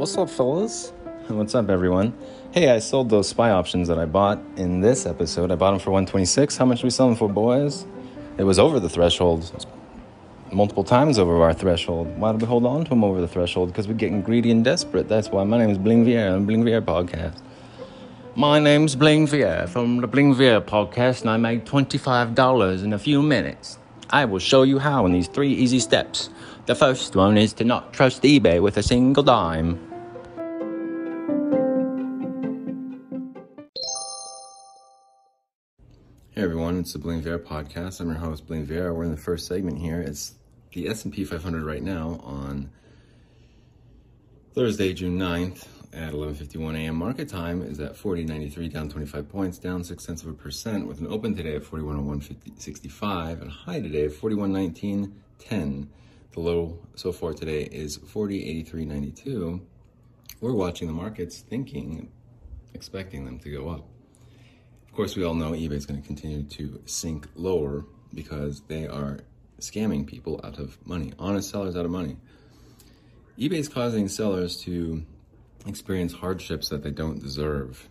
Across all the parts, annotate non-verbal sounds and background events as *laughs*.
What's up, fellas? What's up, everyone? Hey, I sold those SPY options that I bought in this episode. I bought them for 126. How much did we sell them for, boys? It was over the threshold, multiple times over our threshold. Why did we hold on to them over the threshold? Because we're getting greedy and desperate. That's why my name is Bling Viera on Bling Viera Podcast. My name's Bling Viera from the Bling Viera Podcast, and I made $25 in a few minutes. I will show you how in these three easy steps. The first one is to not trust eBay with a single dime. Hey everyone, it's the Bling Viera podcast. I'm your host Bling Viera. We're in the first segment here. It's the S&P 500 right now on Thursday, June 9th at 11:51 a.m. Market time is at 40.93, down 25 points, down six tenths of a percent, with an open today of 41.0165 and high today of 41.1910. The low so far today is 40.8392. We're watching the markets, thinking, expecting them to go up. Of course, we all know eBay is going to continue to sink lower because they are scamming people out of money, honest sellers out of money. eBay is causing sellers to experience hardships that they don't deserve.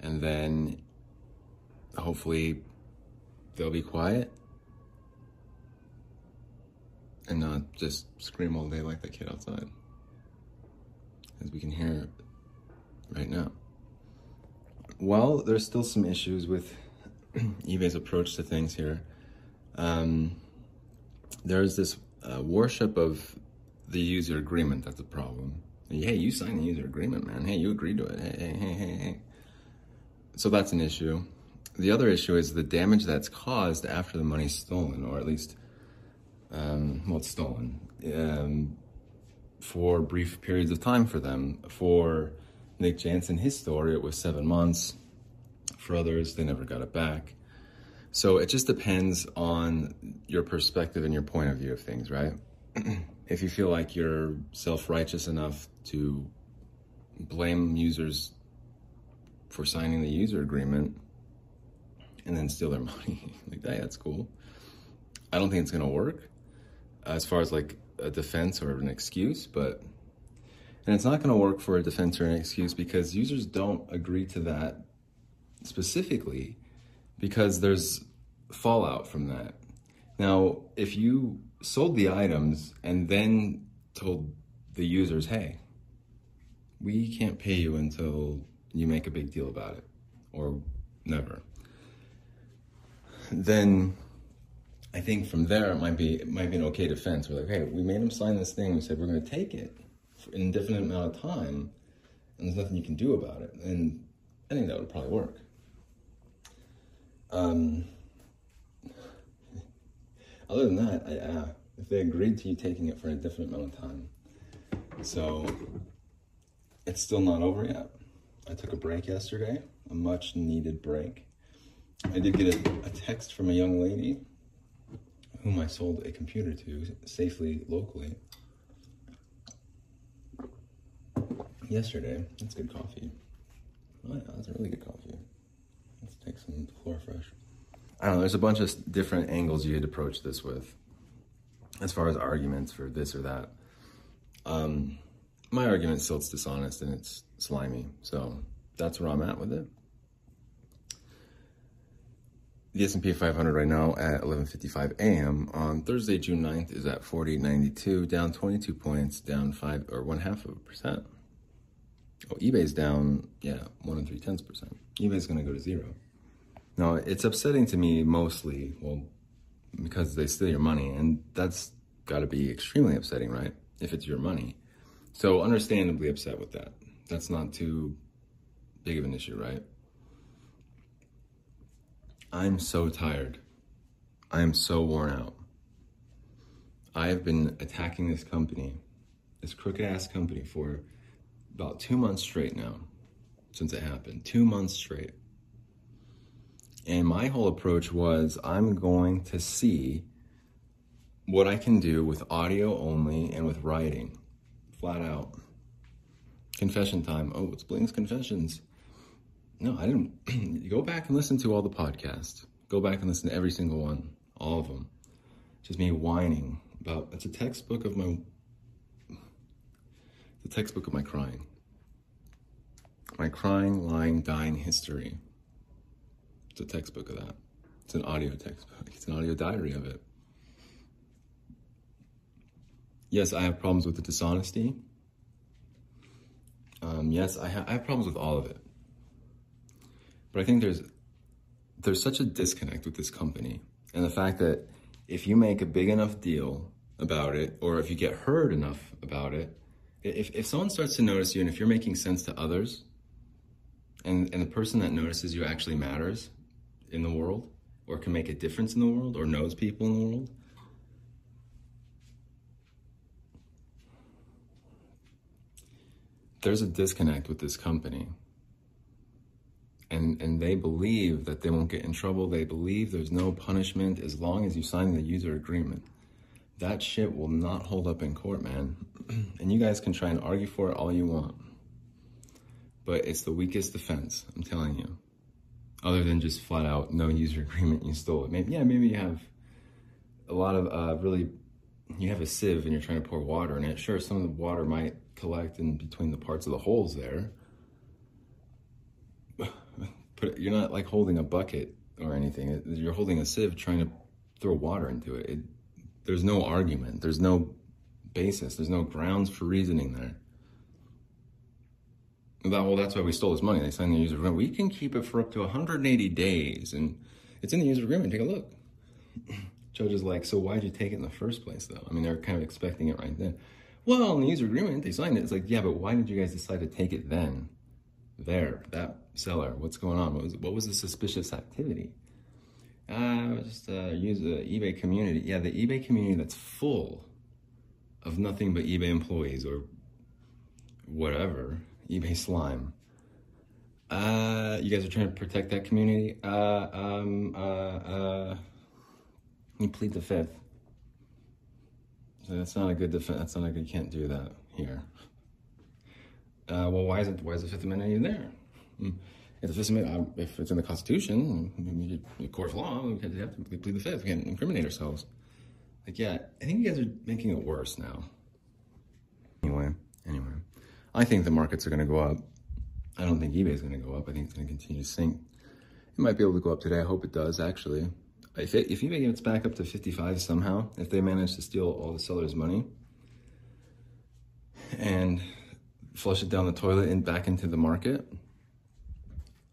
And then hopefully they'll be quiet and not just scream all day like that kid outside. As we can hear right now. Well, there's still some issues with *clears throat* eBay's approach to things here. Um, there's this uh, worship of the user agreement that's a problem. Hey, you signed the user agreement, man. Hey, you agreed to it. Hey, hey, hey, hey. So that's an issue. The other issue is the damage that's caused after the money's stolen, or at least, um, well, it's stolen, um, for brief periods of time for them. For Nick Jansen, his story, it was seven months. For others, they never got it back. So it just depends on your perspective and your point of view of things, right? *clears throat* if you feel like you're self righteous enough to blame users for signing the user agreement and then steal their *laughs* money, like that, that's cool. I don't think it's gonna work uh, as far as like a defense or an excuse, but and it's not going to work for a defense or an excuse because users don't agree to that specifically because there's fallout from that. Now, if you sold the items and then told the users, hey, we can't pay you until you make a big deal about it or never, then I think from there it might be it might be an okay defense. We're like, hey, we made them sign this thing. We said we're going to take it for an indefinite amount of time, and there's nothing you can do about it. And I think that would probably work. Um, other than that, I, uh, if they agreed to you taking it for a different amount of time, so it's still not over yet. I took a break yesterday, a much needed break. I did get a, a text from a young lady whom I sold a computer to safely locally yesterday. That's good coffee. Oh yeah, that's a really good coffee. Let's take some Chlorofresh. I don't know, there's a bunch of different angles you could approach this with as far as arguments for this or that. Um, my argument still it's dishonest and it's slimy. So that's where I'm at with it. The S&P 500 right now at 11:55 a.m. on Thursday, June 9th is at 40.92, down 22 points, down five or one half of a percent. Oh, eBay's down, yeah, one and three tenths percent. eBay's going to go to zero. Now, it's upsetting to me mostly, well, because they steal your money, and that's got to be extremely upsetting, right? If it's your money. So, understandably upset with that. That's not too big of an issue, right? I'm so tired. I am so worn out. I have been attacking this company, this crooked ass company, for about two months straight now since it happened. Two months straight. And my whole approach was I'm going to see what I can do with audio only and with writing, flat out. Confession time. Oh, it's Bling's Confessions. No, I didn't. *clears throat* go back and listen to all the podcasts. Go back and listen to every single one, all of them. just me whining about. It's a textbook of my. The textbook of my crying. My crying, lying, dying history. It's a textbook of that. It's an audio textbook. It's an audio diary of it. Yes, I have problems with the dishonesty. Um, yes, I, ha- I have problems with all of it. But I think there's there's such a disconnect with this company and the fact that if you make a big enough deal about it or if you get heard enough about it if, if someone starts to notice you and if you're making sense to others and, and the person that notices you actually matters in the world or can make a difference in the world or knows people in the world there's a disconnect with this company and and they believe that they won't get in trouble. They believe there's no punishment as long as you sign the user agreement. That shit will not hold up in court, man. *clears throat* and you guys can try and argue for it all you want. But it's the weakest defense, I'm telling you. Other than just flat out no user *laughs* agreement, you stole it. Maybe yeah, maybe you have a lot of uh, really you have a sieve and you're trying to pour water in it. Sure, some of the water might collect in between the parts of the holes there *sighs* But you're not like holding a bucket or anything. You're holding a sieve trying to throw water into it. it there's no argument. There's no basis. There's no grounds for reasoning there. Well, that's why we stole this money. They signed the user agreement. We can keep it for up to 180 days, and it's in the user agreement. Take a look. *clears throat* Judge is like, so why'd you take it in the first place, though? I mean, they're kind of expecting it right then. Well, in the user agreement, they signed it. It's like, yeah, but why did you guys decide to take it then? There, that seller? What's going on? What was, what was the suspicious activity? Uh, just uh, use the eBay community. Yeah, the eBay community that's full of nothing but eBay employees or whatever, eBay slime. Uh, you guys are trying to protect that community. Uh, um, uh, uh, you plead the fifth. That's not a good defense. That's not good. You can't do that here. Uh, well, why isn't why is the Fifth Amendment even there? Mm. If the Fifth Amendment, uh, if it's in the Constitution, the court of law, we have to plead the Fifth. We can't incriminate ourselves. Like, yeah, I think you guys are making it worse now. Anyway, anyway, I think the markets are going to go up. I don't think eBay is going to go up. I think it's going to continue to sink. It might be able to go up today. I hope it does, actually. If, it, if eBay gets back up to 55 somehow, if they manage to steal all the sellers' money and flush it down the toilet and back into the market,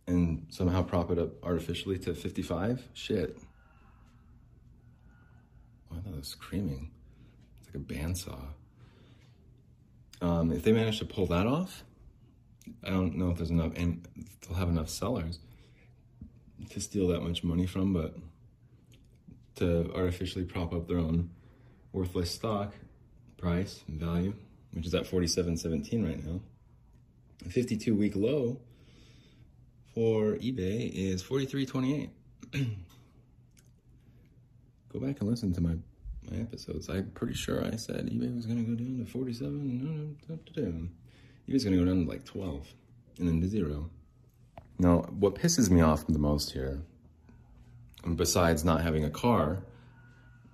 and somehow prop it up artificially to 55? Shit. Oh, I thought it was screaming. It's like a bandsaw. Um, if they manage to pull that off, I don't know if there's enough, and they'll have enough sellers to steal that much money from, but to artificially prop up their own worthless stock price and value, which is at 47.17 right now. A 52 week low for eBay is 43.28. *clears throat* go back and listen to my my episodes. I'm pretty sure I said eBay was to go down to 47. eBay's going to go down to like 12 and then to zero. Now, what pisses me off the most here, besides not having a car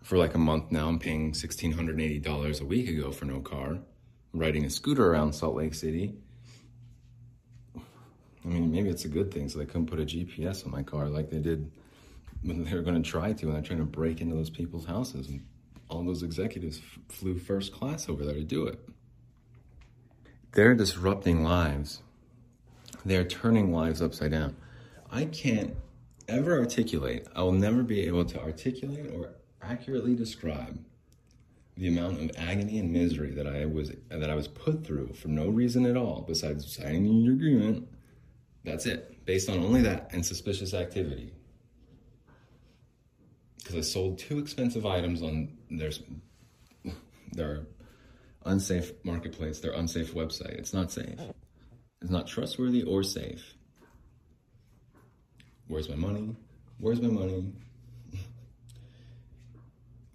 for like a month now, I'm paying $1,680 a week ago for no car, riding a scooter around Salt Lake City I mean, maybe it's a good thing, so they couldn't put a GPS on my car like they did when they were going to try to, when they're trying to break into those people's houses. And all those executives f- flew first class over there to do it. They're disrupting lives. They're turning lives upside down. I can't ever articulate, I will never be able to articulate or accurately describe the amount of agony and misery that I was that I was put through for no reason at all besides signing the agreement that's it, based on only that and suspicious activity. Because I sold two expensive items on their, are unsafe marketplace, their unsafe website. It's not safe. It's not trustworthy or safe. Where's my money? Where's my money?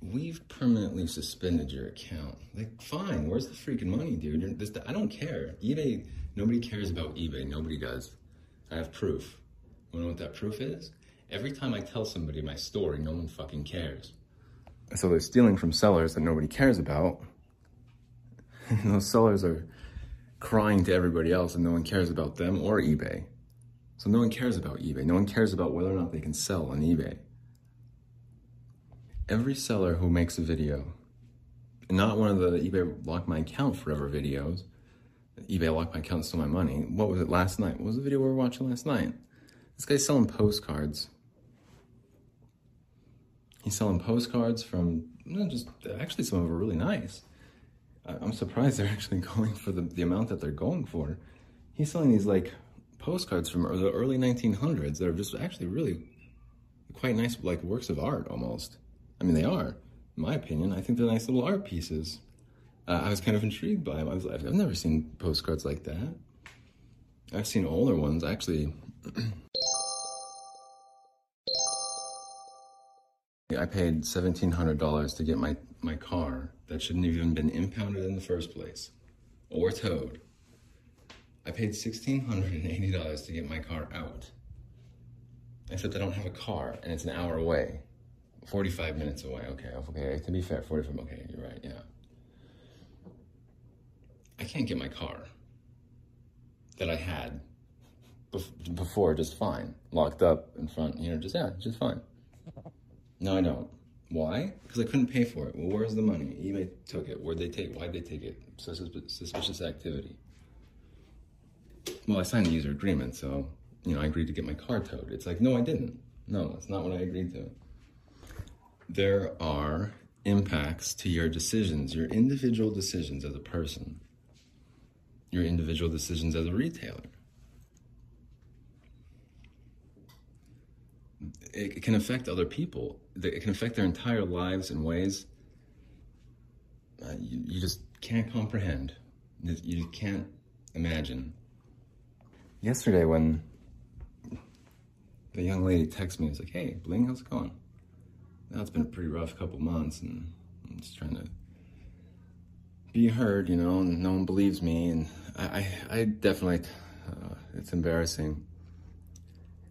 We've permanently suspended your account. Like, fine, where's the freaking money, dude? This, I don't care. eBay, nobody cares about eBay. Nobody does. I have proof. You know what that proof is? Every time I tell somebody my story, no one fucking cares. So they're stealing from sellers that nobody cares about. *laughs* And those sellers are crying to everybody else and no one cares about them or eBay. So no one cares about eBay. No one cares about whether or not they can sell on eBay. Every seller who makes a video, not one of the eBay lock my account forever videos, eBay lock my account stole my money. What was it last night? What was the video we were watching last night? This guy's selling postcards. He's selling postcards from, just, actually some of them are really nice. I'm surprised they're *laughs* actually going for the, the amount that they're going for. He's selling these like postcards from the early 1900s that are just actually really quite nice, like works of art almost. I mean, they are, in my opinion. I think they're nice little art pieces. Uh, I was kind of intrigued by them. I was, I've never seen postcards like that. I've seen older ones, actually. *clears throat* I paid $1,700 to get my, my car that shouldn't have even been impounded in the first place or towed. I paid $1,680 to get my car out. Except I don't have a car and it's an hour away. 45 minutes away. Okay, okay. To be fair, 45. Okay, you're right. Yeah. I can't get my car that I had before just fine, locked up in front. You know, just yeah, just fine. No, I don't. Why? Because I couldn't pay for it. Well, where's the money? eBay took it. Where'd they take? it? Why'd they take it? Suspicious activity. Well, I signed the user agreement, so you know I agreed to get my car towed. It's like, no, I didn't. No, that's not what I agreed to. There are impacts to your decisions, your individual decisions as a person, your individual decisions as a retailer. it can affect other people. It can affect their entire lives in ways uh, you, you just can't comprehend. You can't imagine. Yesterday, when the young lady texted me, it's like, "Hey, Bling, how's it going?" Now it's been a pretty rough couple months, and I'm just trying to be heard, you know. And no one believes me, and I, I, I definitely, uh, it's embarrassing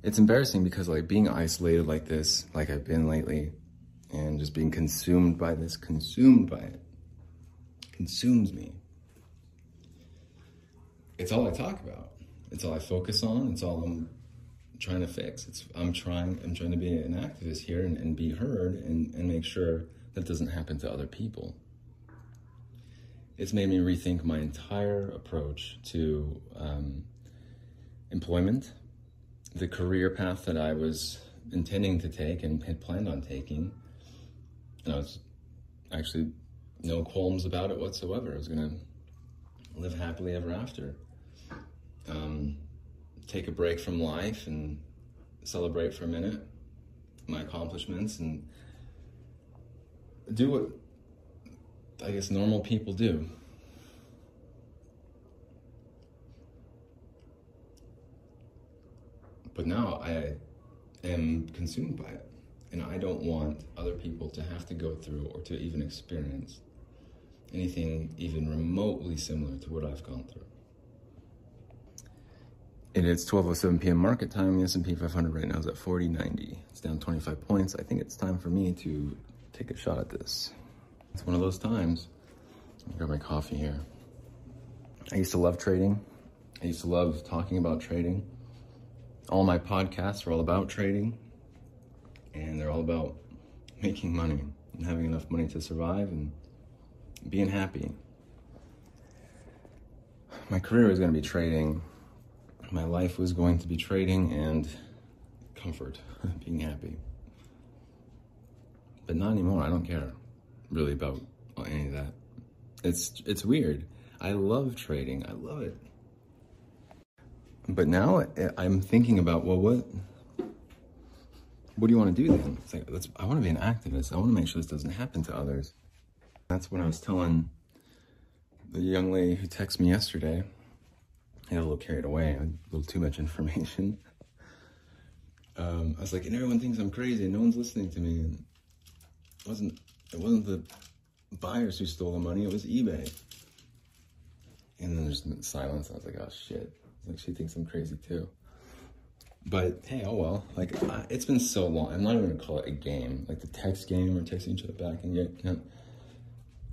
it's embarrassing because like being isolated like this, like I've been lately, and just being consumed by this, consumed by it, consumes me. It's all I talk about. It's all I focus on. It's all I'm trying to fix. It's I'm trying I'm trying to be an activist here and, and be heard and, and make sure that doesn't happen to other people. It's made me rethink my entire approach to um, employment the career path that I was intending to take and had planned on taking. And I was actually no qualms about it whatsoever. I was going to live happily ever after. Um, take a break from life and celebrate for a minute my accomplishments and do what I guess normal people do. But now I am consumed by it. And I don't want other people to have to go through or to even experience anything even remotely similar to what I've gone through. It is 12:07 p.m. market time. The S&P 500 right now is at 40.90. It's down 25 points. I think it's time for me to take a shot at this. It's one of those times. Me grab my coffee here. I used to love trading. I used to love talking about trading all my podcasts are all about trading and they're all about making money and having enough money to survive and being happy. My career was going to be trading. My life was going to be trading and comfort, *laughs* being happy. But not anymore. I don't care really about any of that. It's it's weird. I love trading. I love it but now I'm thinking about, well, what, what do you want to do then? It's like, I want to be an activist. I want to make sure this doesn't happen to others. That's what I was telling the young lady who texted me yesterday. I got a little carried away, a little too much information. *laughs* Um, I was like, and everyone thinks I'm crazy, and no one's listening to me. And it wasn't it wasn't the buyers who stole the money; it was eBay. And then there's silence. I was like, oh shit. Like she thinks I'm crazy too. But hey, oh well. Like it's been so long. I'm not even gonna call it a game. Like the text game or texting each other back and get. You know,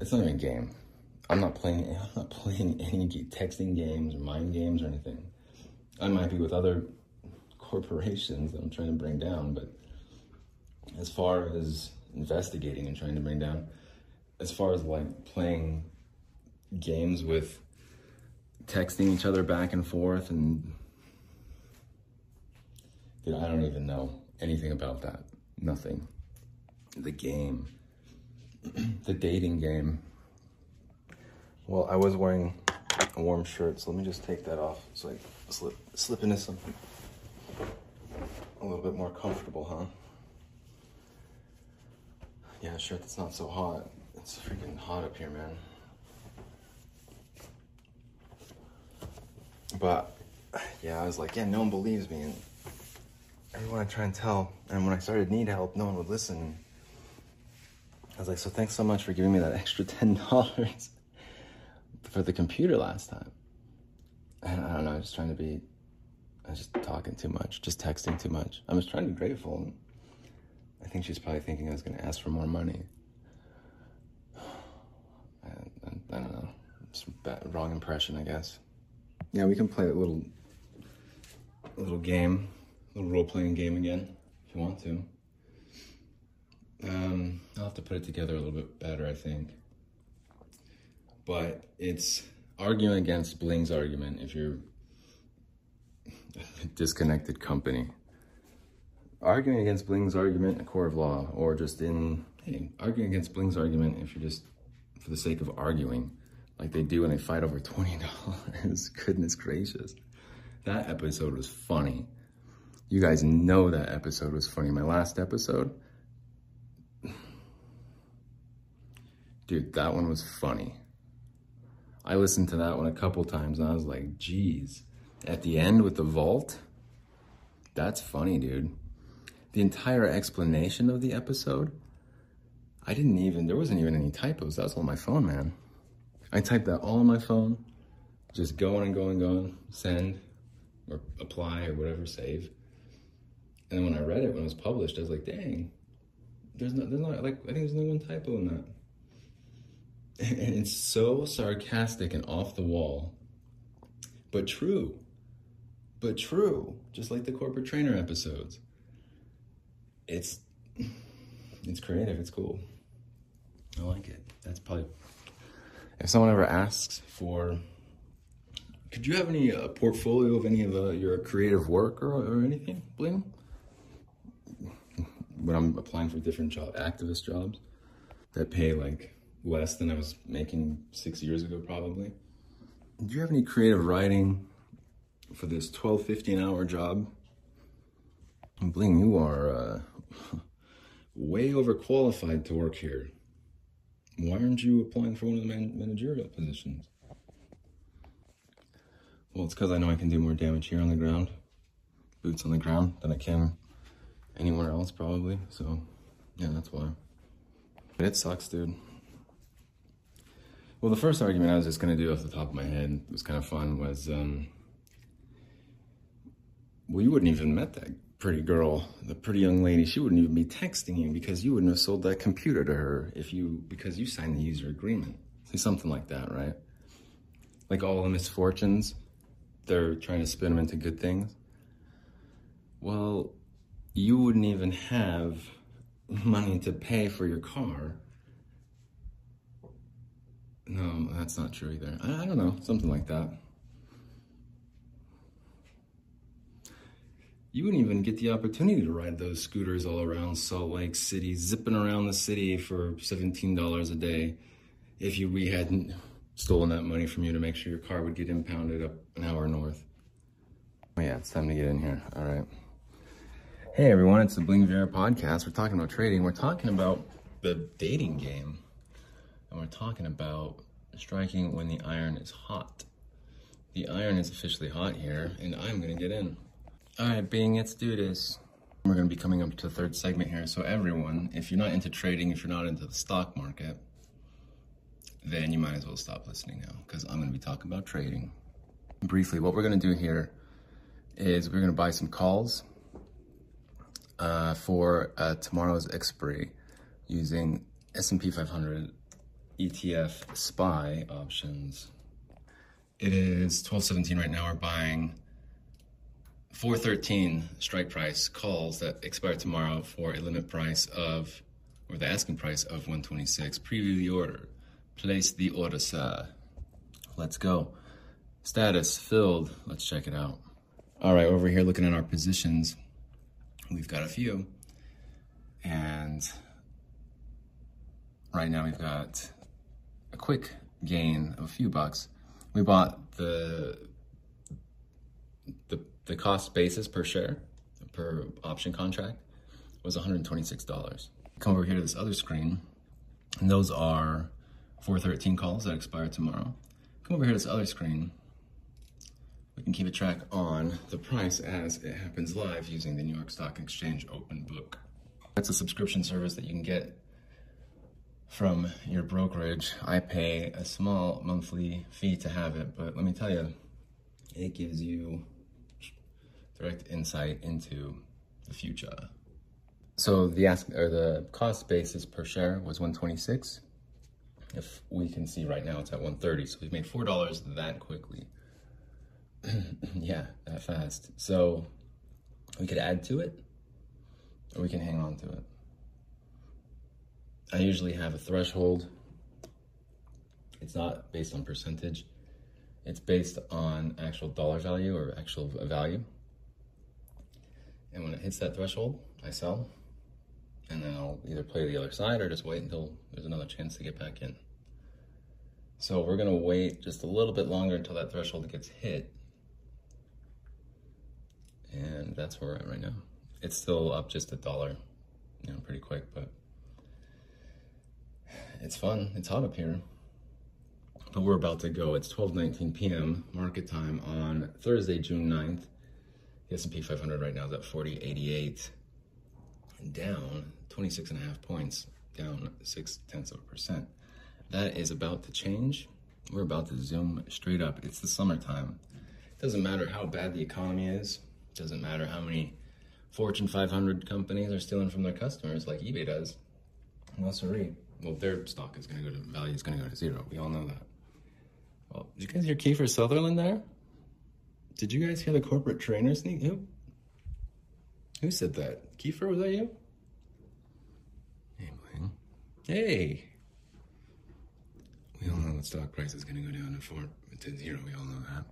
it's not even a game. I'm not playing. *laughs* I'm not playing any texting games or mind games or anything. I might be with other corporations that I'm trying to bring down, but as far as investigating and trying to bring down, as far as like playing games with texting each other back and forth and dude, I don't even know anything about that. Nothing. The game. *clears throat* the dating game. Well, I was wearing a warm shirt, so let me just take that off so I slip slip into something a little bit more comfortable, huh? Yeah, a shirt that's not so hot. It's freaking hot up here, man. But yeah, I was like, yeah, no one believes me. And everyone I try and tell, and when I started need help, no one would listen. I was like, so thanks so much for giving me that extra *laughs* ten dollars for the computer last time. And I don't know, I was just trying to be, I was just talking too much, just texting too much. I was trying to be grateful. I think she's probably thinking I was going to ask for more money. *sighs* I, I, I don't know. It's wrong impression, I guess. Yeah, we can play a little, a little game, a little role-playing game again, if you want to. Um, I'll have to put it together a little bit better, I think. But it's arguing against Bling's argument if you're *laughs* a disconnected company. Arguing against Bling's argument in a court of law, or just in, hey, arguing against Bling's argument if you're just for the sake of arguing, like they do when they fight over $20. *laughs* Goodness gracious. That episode was funny. You guys know that episode was funny. My last episode, *sighs* dude, that one was funny. I listened to that one a couple times and I was like, geez. At the end with the vault, that's funny, dude. The entire explanation of the episode, I didn't even, there wasn't even any typos. That was on my phone, man. I typed that all on my phone, just going and going, and going, send or apply or whatever, save. And then when I read it, when it was published, I was like, dang, there's not, there's not, like, I think there's only one typo in that. *laughs* And it's so sarcastic and off the wall, but true. But true, just like the corporate trainer episodes. It's *sighs* it's creative, it's cool. I like it. That's probably if someone ever asks for could you have any uh, portfolio of any of uh, your creative work or, or anything, Bling? When I'm applying for different job, activist jobs that pay like less than I was making six years ago, probably. Do you have any creative writing for this 12, 15 hour job? Bling, you are uh, *laughs* way overqualified to work here. Why aren't you applying for one of the man- managerial positions? Well, it's because I know I can do more damage here on the ground, boots on the ground, than I can anywhere else, probably. So, yeah, that's why. But it sucks, dude. Well, the first argument I was just going to do off the top of my head it was kind of fun was, um, well, you wouldn't even met that pretty girl, the pretty young lady. She wouldn't even be texting you because you wouldn't have sold that computer to her if you, because you signed the user agreement. See, something like that, right? Like all the misfortunes, they're trying to spin them into good things. Well, you wouldn't even have money to pay for your car no, that's not true either. I, I don't know, something like that. You wouldn't even get the opportunity to ride those scooters all around Salt Lake City, zipping around the city for $17 a day if you we hadn't stolen that money from you to make sure your car would get impounded up an hour north. Oh yeah, it's time to get in here. All right. Hey everyone, it's the Bling Viera podcast. We're talking about trading. We're talking about the dating game and we're talking about striking when the iron is hot. The iron is officially hot here, and I'm gonna get in. All right, Bing, let's do this. We're gonna be coming up to the third segment here. So everyone, if you're not into trading, if you're not into the stock market, then you might as well stop listening now, because I'm gonna be talking about trading. Briefly, what we're gonna do here is we're gonna buy some calls uh, for uh, tomorrow's expiry using S&P 500 ETF SPY options. It is 12.17 right now. We're buying 413 strike price calls that expire tomorrow for a limit price of, or the asking price of 126. Preview the order. Place the order, sir. Let's go. Status filled. Let's check it out. All right, over here looking at our positions, we've got a few. And right now we've got a quick gain of a few bucks. We bought the the cost basis per share per option contract was $126. Come over here to this other screen, and those are 413 calls that expire tomorrow. Come over here to this other screen. We can keep a track on the price as it happens live using the New York Stock Exchange Open Book. That's a subscription service that you can get from your brokerage. I pay a small monthly fee to have it, but let me tell you, it gives you direct insight into the future. So the ask or the cost basis per share was 126. If we can see right now, it's at 130. So we've made four dollars that quickly. *clears throat* yeah, that fast. So we could add to it, or we can hang on to it. I usually have a threshold. It's not based on percentage. It's based on actual dollar value or actual value. And when it hits that threshold, I sell. And then I'll either play the other side or just wait until there's another chance to get back in. So we're gonna wait just a little bit longer until that threshold gets hit. And that's where we're at right now. It's still up just a dollar, you know, pretty quick, but it's fun. It's hot up here. But we're about to go. It's 12:19 p.m. market time on Thursday, June 9th. The S&P 500 right now is at 40.88, down 26 and a half points, down six tenths of a percent. That is about to change. We're about to zoom straight up. It's the summertime. Doesn't matter how bad the economy is. Doesn't matter how many Fortune 500 companies are stealing from their customers like eBay does. No, sorry well, their stock is going to go to value is going to go to zero. We all know that. Well, did you guys hear Kiefer Sutherland there? Did you guys hear the corporate trainer sneak? Who? Who said that? Kiefer, was that you? Hey, Bling. Hey. We all know the stock price is going to go down to four to zero. We all know that.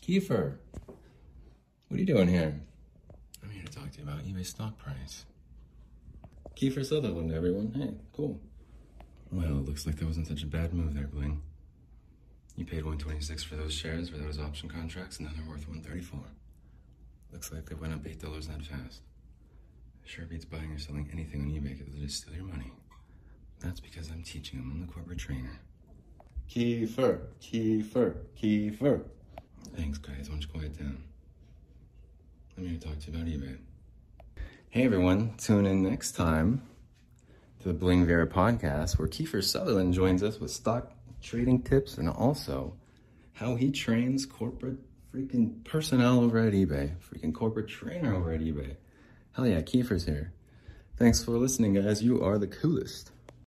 Kiefer, what are you doing here? I'm here to talk to you about eBay stock price. Kiefer Sutherland, everyone. Hey, cool. Well, it looks like that wasn't such a bad move there, Bling. You paid 126 for those shares, for those option contracts, and now they're worth 134. Looks like they went up $8 that fast. Sure beats buying or selling anything on eBay because they just steal your money. That's because I'm teaching them. I'm the corporate trainer. Kiefer, Kiefer, Kiefer. Thanks, guys. Why don't you quiet down? I'm here to talk to you about eBay. Hey, everyone. Tune in next time to the Bling Viera podcast, where Kiefer Sutherland joins us with stock trading tips and also how he trains corporate freaking personnel over at eBay, freaking corporate trainer over at eBay. Hell yeah, Kiefer's here. Thanks for listening, guys. You are the coolest.